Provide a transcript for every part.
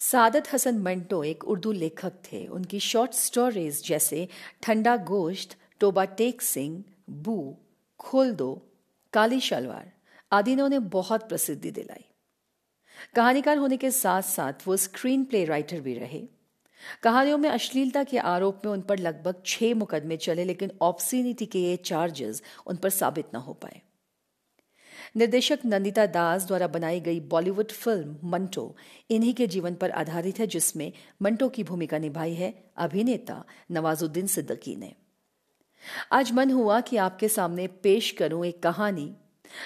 सादत हसन मंटो एक उर्दू लेखक थे। उनकी शॉर्ट स्टोरीज जैसे, ठंडा गोश्त, टोबा टेक सिंह, बू, खोल दो, काली शलवार, आदि ने उन्हें बहुत प्रसिद्धि दिलाई। कहानीकार होने के साथ साथ वो स्क्रीन प्ले राइटर भी रहे। कहानियों में अश्लीलता के आरोप में उन पर लगभग छह मुकदमे चले, लेकिन ऑप्सिनिटी के ये चार्जेस उन पर साबित न हो पाए। निर्देशक नंदिता दास द्वारा बनाई गई बॉलीवुड फ़िल्म मंटो इन्हीं के जीवन पर आधारित है, जिसमें मंटो की भूमिका निभाई है अभिनेता नवाजुद्दीन सिद्दकी ने। आज मन हुआ कि आपके सामने पेश करूँ एक कहानी।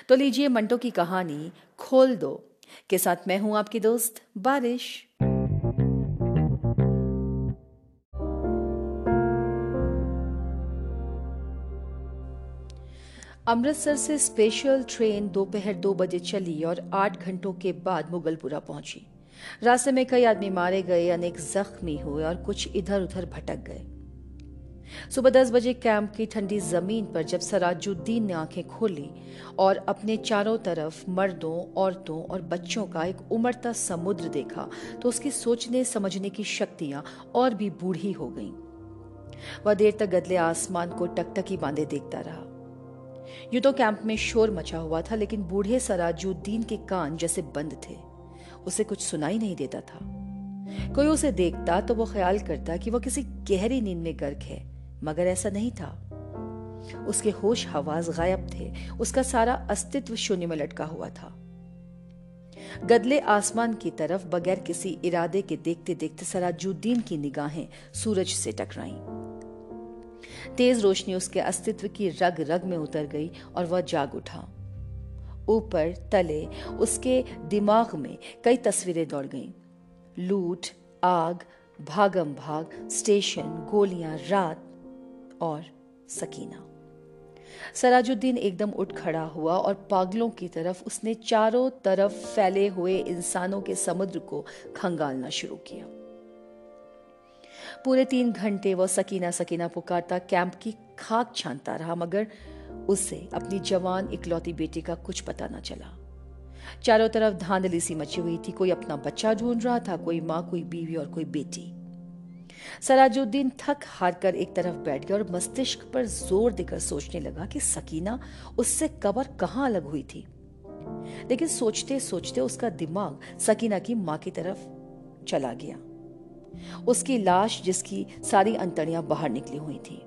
तो लीजिए मंटो की कहानी खोल दो। के साथ मैं हूँ आपकी दोस्त बारिश। अमृतसर से स्पेशल ट्रेन दोपहर दो बजे चली और आठ घंटों के बाद मुगलपुरा पहुँची। रास्ते में कई आदमी मारे गए, अनेक जख्मी हुए और कुछ इधर उधर भटक गए। सुबह दस बजे कैंप की ठंडी ज़मीन पर जब सराजुद्दीन ने आँखें खोली और अपने चारों तरफ़ मर्दों, औरतों और बच्चों का एक उमड़ता समुद्र देखा तो उसकी सोचने, समझने की शक्तियाँ और भी बूढ़ी हो गईं। वह देर तक गदले आसमान को टकटकी बांधे देखता रहा। यूँ तो कैंप में शोर मचा हुआ था, लेकिन बूढ़े सराजुद्दीन के कान जैसे बंद थे। उसे कुछ सुनाई नहीं देता था। कोई उसे देखता तो वो ख्याल करता कि वो किसी गहरी नींद में गर्क है, मगर ऐसा नहीं था। उसके होश हवास गायब थे। उसका सारा अस्तित्व शून्य में लटका हुआ था। गदले आसमान की तरफ़ बगैर किसी इरादे के देखते देखते सराजुद्दीन की निगाहें सूरज से टकराईं। तेज रोशनी उसके अस्तित्व की रग रग में उतर गई और वह जाग उठा। ऊपर, तले, उसके दिमाग में कई तस्वीरें दौड़ गईं। लूट, आग, भागम भाग, स्टेशन, गोलियाँ, रात और सकीना। सराजुद्दीन एकदम उठ खड़ा हुआ और पागलों की तरफ़ उसने चारों तरफ़ फैले हुए इंसानों के समुद्र को खंगालना शुरू किया। पूरे तीन घंटे वह सकीना सकीना पुकारता, कैंप की खाक छानता रहा, मगर उसे अपनी जवान इकलौती बेटी का कुछ पता न चला। चारों तरफ़ धांधली सी मची हुई थी, कोई अपना बच्चा ढूंढ रहा था, कोई माँ, कोई बीवी और कोई बेटी। सराजुद्दीन थक हार कर एक तरफ़ बैठ गया और मस्तिष्क पर ज़ोर देकर सोचने लगा कि सकीना उससे कबर कहाँ अलग हुई थी। लेकिन सोचते सोचते उसका दिमाग सकीना की माँ की तरफ़ चला गया। उसकी लाश जिसकी सारी अंतड़ियाँ बाहर निकली हुई थी।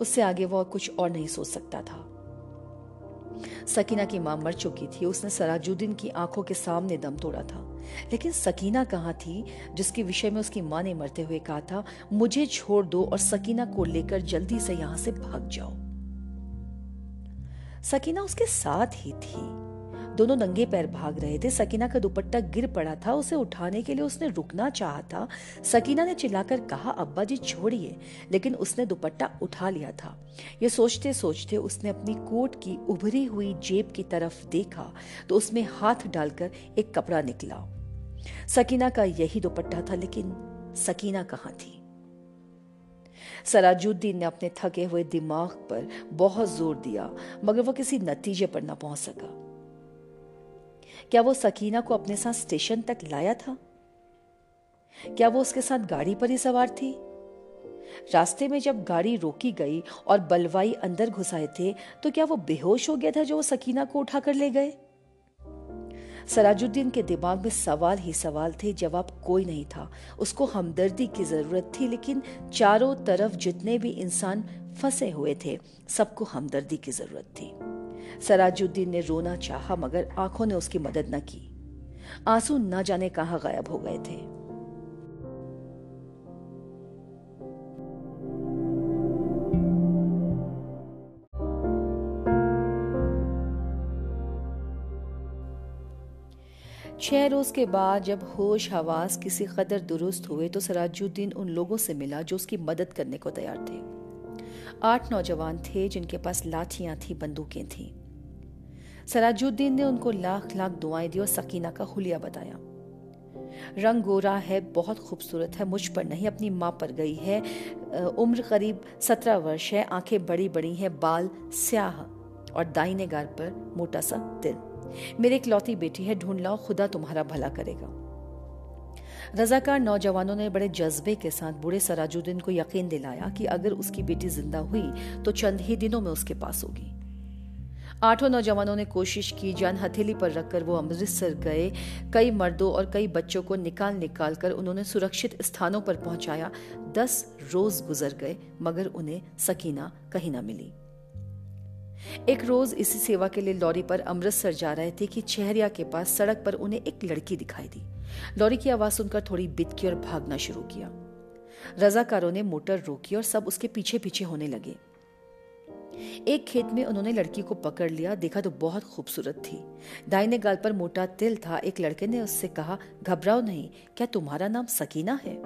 उससे आगे वह कुछ और नहीं सोच सकता था। सकीना की माँ मर चुकी थी, उसने सराजुद्दीन की आँखों के सामने दम तोड़ा था। लेकिन सकीना कहाँ थी, जिसके विषय में उसकी माँ ने मरते हुए कहा था, मुझे छोड़ दो और सकीना को लेकर जल्दी से यहाँ से भाग जाओ। सकीना उसके साथ ही थी। दोनों नंगे पैर भाग रहे थे। सकीना का दुपट्टा गिर पड़ा था। उसे उठाने के लिए उसने रुकना चाहा था। सकीना ने चिल्लाकर कहा, अब्बा जी, छोड़िए। लेकिन उसने दुपट्टा उठा लिया था। ये सोचते सोचते उसने अपनी कोट की उभरी हुई जेब की तरफ़ देखा तो उसमें हाथ डालकर एक कपड़ा निकला। सकीना का यही दुपट्टा था, लेकिन सकीना कहाँ थी? सराजुद्दीन ने अपने थके हुए दिमाग पर बहुत ज़ोर दिया, मगर वह किसी नतीजे पर न पहुँच सका। क्या वो सकीना को अपने साथ स्टेशन तक लाया था? क्या वो उसके साथ गाड़ी पर ही सवार थी? रास्ते में जब गाड़ी रोकी गई और बलवाई अंदर घुसाए थे तो क्या वो बेहोश हो गया था जो वो सकीना को उठाकर ले गए? सराजुद्दीन के दिमाग में सवाल ही सवाल थे, जवाब कोई नहीं था। उसको हमदर्दी की ज़रूरत थी, लेकिन चारों तरफ़ जितने भी इंसान फंसे हुए थे, सबको हमदर्दी की ज़रूरत थी। सराजुद्दीन ने रोना चाहा, मगर आँखों ने उसकी मदद न की। आँसू न जाने कहाँ गायब हो गए थे। छह रोज के बाद जब होश हवास किसी कदर दुरुस्त हुए तो सराजुद्दीन उन लोगों से मिला जो उसकी मदद करने को तैयार थे। आठ नौजवान थे जिनके पास लाठियाँ थी, बंदूकें थीं। सराजुद्दीन ने उनको लाख लाख दुआएँ दी और सकीना का हुलिया बताया। रंग गोरा है, बहुत खूबसूरत है, मुझ पर नहीं, अपनी माँ पर गई है। उम्र करीब सत्रह वर्ष है, आँखें बड़ी बड़ी हैं, बाल स्याह और दाइने गार पर मोटा सा दिल। मेरी इकलौती बेटी है, ढूंढ लाओ, खुदा तुम्हारा भला करेगा। रजाकार नौजवानों ने बड़े जज्बे के साथ बूढ़े सराजुद्दीन को यकीन दिलाया कि अगर उसकी बेटी ज़िंदा हुई तो चंद ही दिनों में उसके पास होगी। आठों नौजवानों ने कोशिश की, जान हथेली पर रखकर वो अमृतसर गए। कई मर्दों और कई बच्चों को निकाल निकाल कर उन्होंने सुरक्षित स्थानों पर पहुँचाया। दस रोज गुजर गए, मगर उन्हें सकीना कहीं ना मिली। एक रोज इसी सेवा के लिए लॉरी पर अमृतसर जा रहे थे कि चेहरिया के पास सड़क पर उन्हें एक लड़की दिखाई दी। लॉरी की आवाज़ सुनकर थोड़ी बितकी और भागना शुरू किया। रजाकारों ने मोटर रोकी और सब उसके पीछे पीछे होने लगे। एक खेत में उन्होंने लड़की को पकड़ लिया, देखा तो बहुत खूबसूरत थी। दाहिने गाल पर मोटा तिल था। एक लड़के ने उससे कहा, घबराओ नहीं, क्या तुम्हारा नाम सकीना है?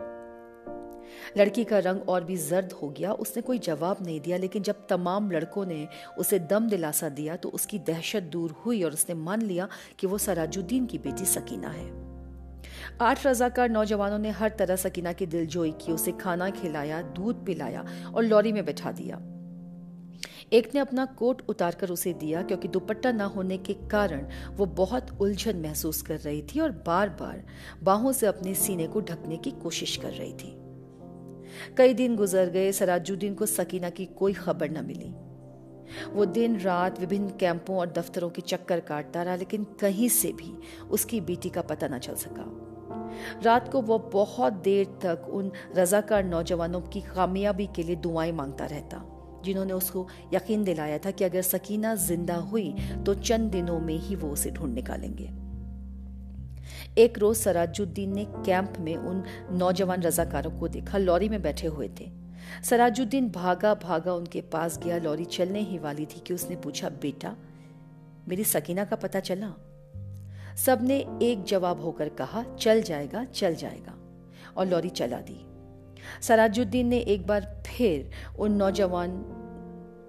लड़की का रंग और भी जर्द हो गया। उसने कोई जवाब नहीं दिया, लेकिन जब तमाम लड़कों ने उसे दम दिलासा दिया तो उसकी दहशत दूर हुई और उसने मान लिया कि वो सराजुद्दीन की बेटी सकीना है। आठ रजाकार नौजवानों ने हर तरह सकीना की दिलजोई की, उसे खाना खिलाया, दूध पिलाया और लॉरी में बैठा दिया। एक ने अपना कोट उतारकर उसे दिया क्योंकि दुपट्टा ना होने के कारण वो बहुत उलझन महसूस कर रही थी और बार बार बाहों से अपने सीने को ढकने की कोशिश कर रही थी। कई दिन गुजर गए, सराजुद्दीन को सकीना की कोई खबर न मिली। वो दिन रात विभिन्न कैंपों और दफ्तरों के चक्कर काटता रहा, लेकिन कहीं से भी उसकी बेटी का पता न चल सका। रात को वो बहुत देर तक उन रजाकार नौजवानों की कामयाबी के लिए दुआएँ माँगता रहता। जिन्होंने उसको यकीन दिलाया था कि अगर सकीना ज़िंदा हुई तो चंद दिनों में ही वो उसे ढूंढ निकालेंगे। एक रोज सराजुद्दीन ने कैंप में उन नौजवान रजाकारों को देखा। लॉरी में बैठे हुए थे। सराजुद्दीन भागा भागा उनके पास गया। लॉरी चलने ही वाली थी कि उसने पूछा, बेटा, मेरी सकीना का पता चला? सबने एक जवाब होकर कहा, चल जाएगा चल जाएगा। और लॉरी चला दी। सराजुद्दीन ने एक बार फिर उन नौजवान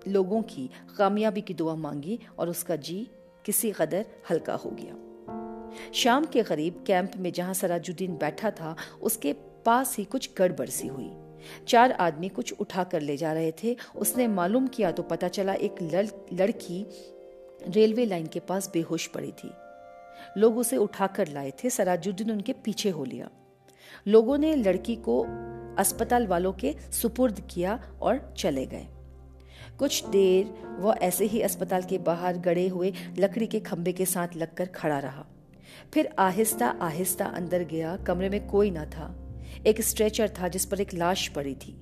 लोगों की कामयाबी की दुआ मांगी और उसका जी किसी कदर हल्का हो गया। शाम के करीब कैंप में जहाँ सराजुद्दीन बैठा था उसके पास ही कुछ गड़बड़ सी हुई। चार आदमी कुछ उठा कर ले जा रहे थे। उसने मालूम किया तो पता चला एक लड़, लड़की रेलवे लाइन के पास बेहोश पड़ी थी। लोग उसे उठाकर लाए थे। सराजुद्दीन उनके पीछे हो लिया। लोगों ने लड़की को अस्पताल वालों के सुपुर्द किया और चले गए। कुछ देर वह ऐसे ही अस्पताल के बाहर गड़े हुए लकड़ी के खंबे के साथ लगकर खड़ा रहा। फिर आहिस्ता आहिस्ता अंदर गया, कमरे में कोई ना था। एक स्ट्रेचर था जिस पर एक लाश पड़ी थी।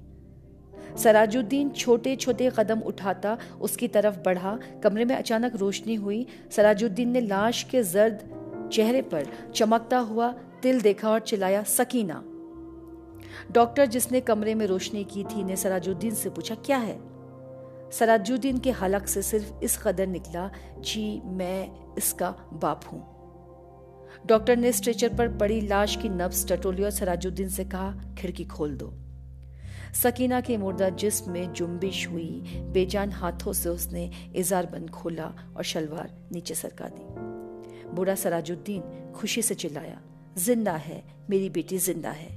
सराजुद्दीन छोटे छोटे कदम उठाता उसकी तरफ़ बढ़ा। कमरे में अचानक रोशनी हुई। सराजुद्दीन ने लाश के जर्द चेहरे पर चमकता हुआ तिल देखा और चिल्लाया, सकीना। डॉक्टर जिसने कमरे में रोशनी की थी ने सराजुद्दीन से पूछा, क्या है? सराजुद्दीन के हलक से सिर्फ़ इस कदर निकला, जी, मैं इसका बाप हूँ। डॉक्टर ने स्ट्रेचर पर पड़ी लाश की नब्स टटोली और सराजुद्दीन से कहा, खिड़की खोल दो। सकीना के मुर्दा जिस्म में जुम्बिश हुई, बेजान हाथों से उसने इजार बंद खोला और शलवार नीचे सरका दी। बूढ़ा सराजुद्दीन खुशी से चिल्लाया ज़िंदा है, मेरी बेटी ज़िंदा है।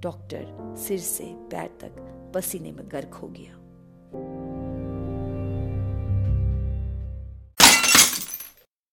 डॉक्टर सिर से पैर तक पसीने में गर्क हो गया।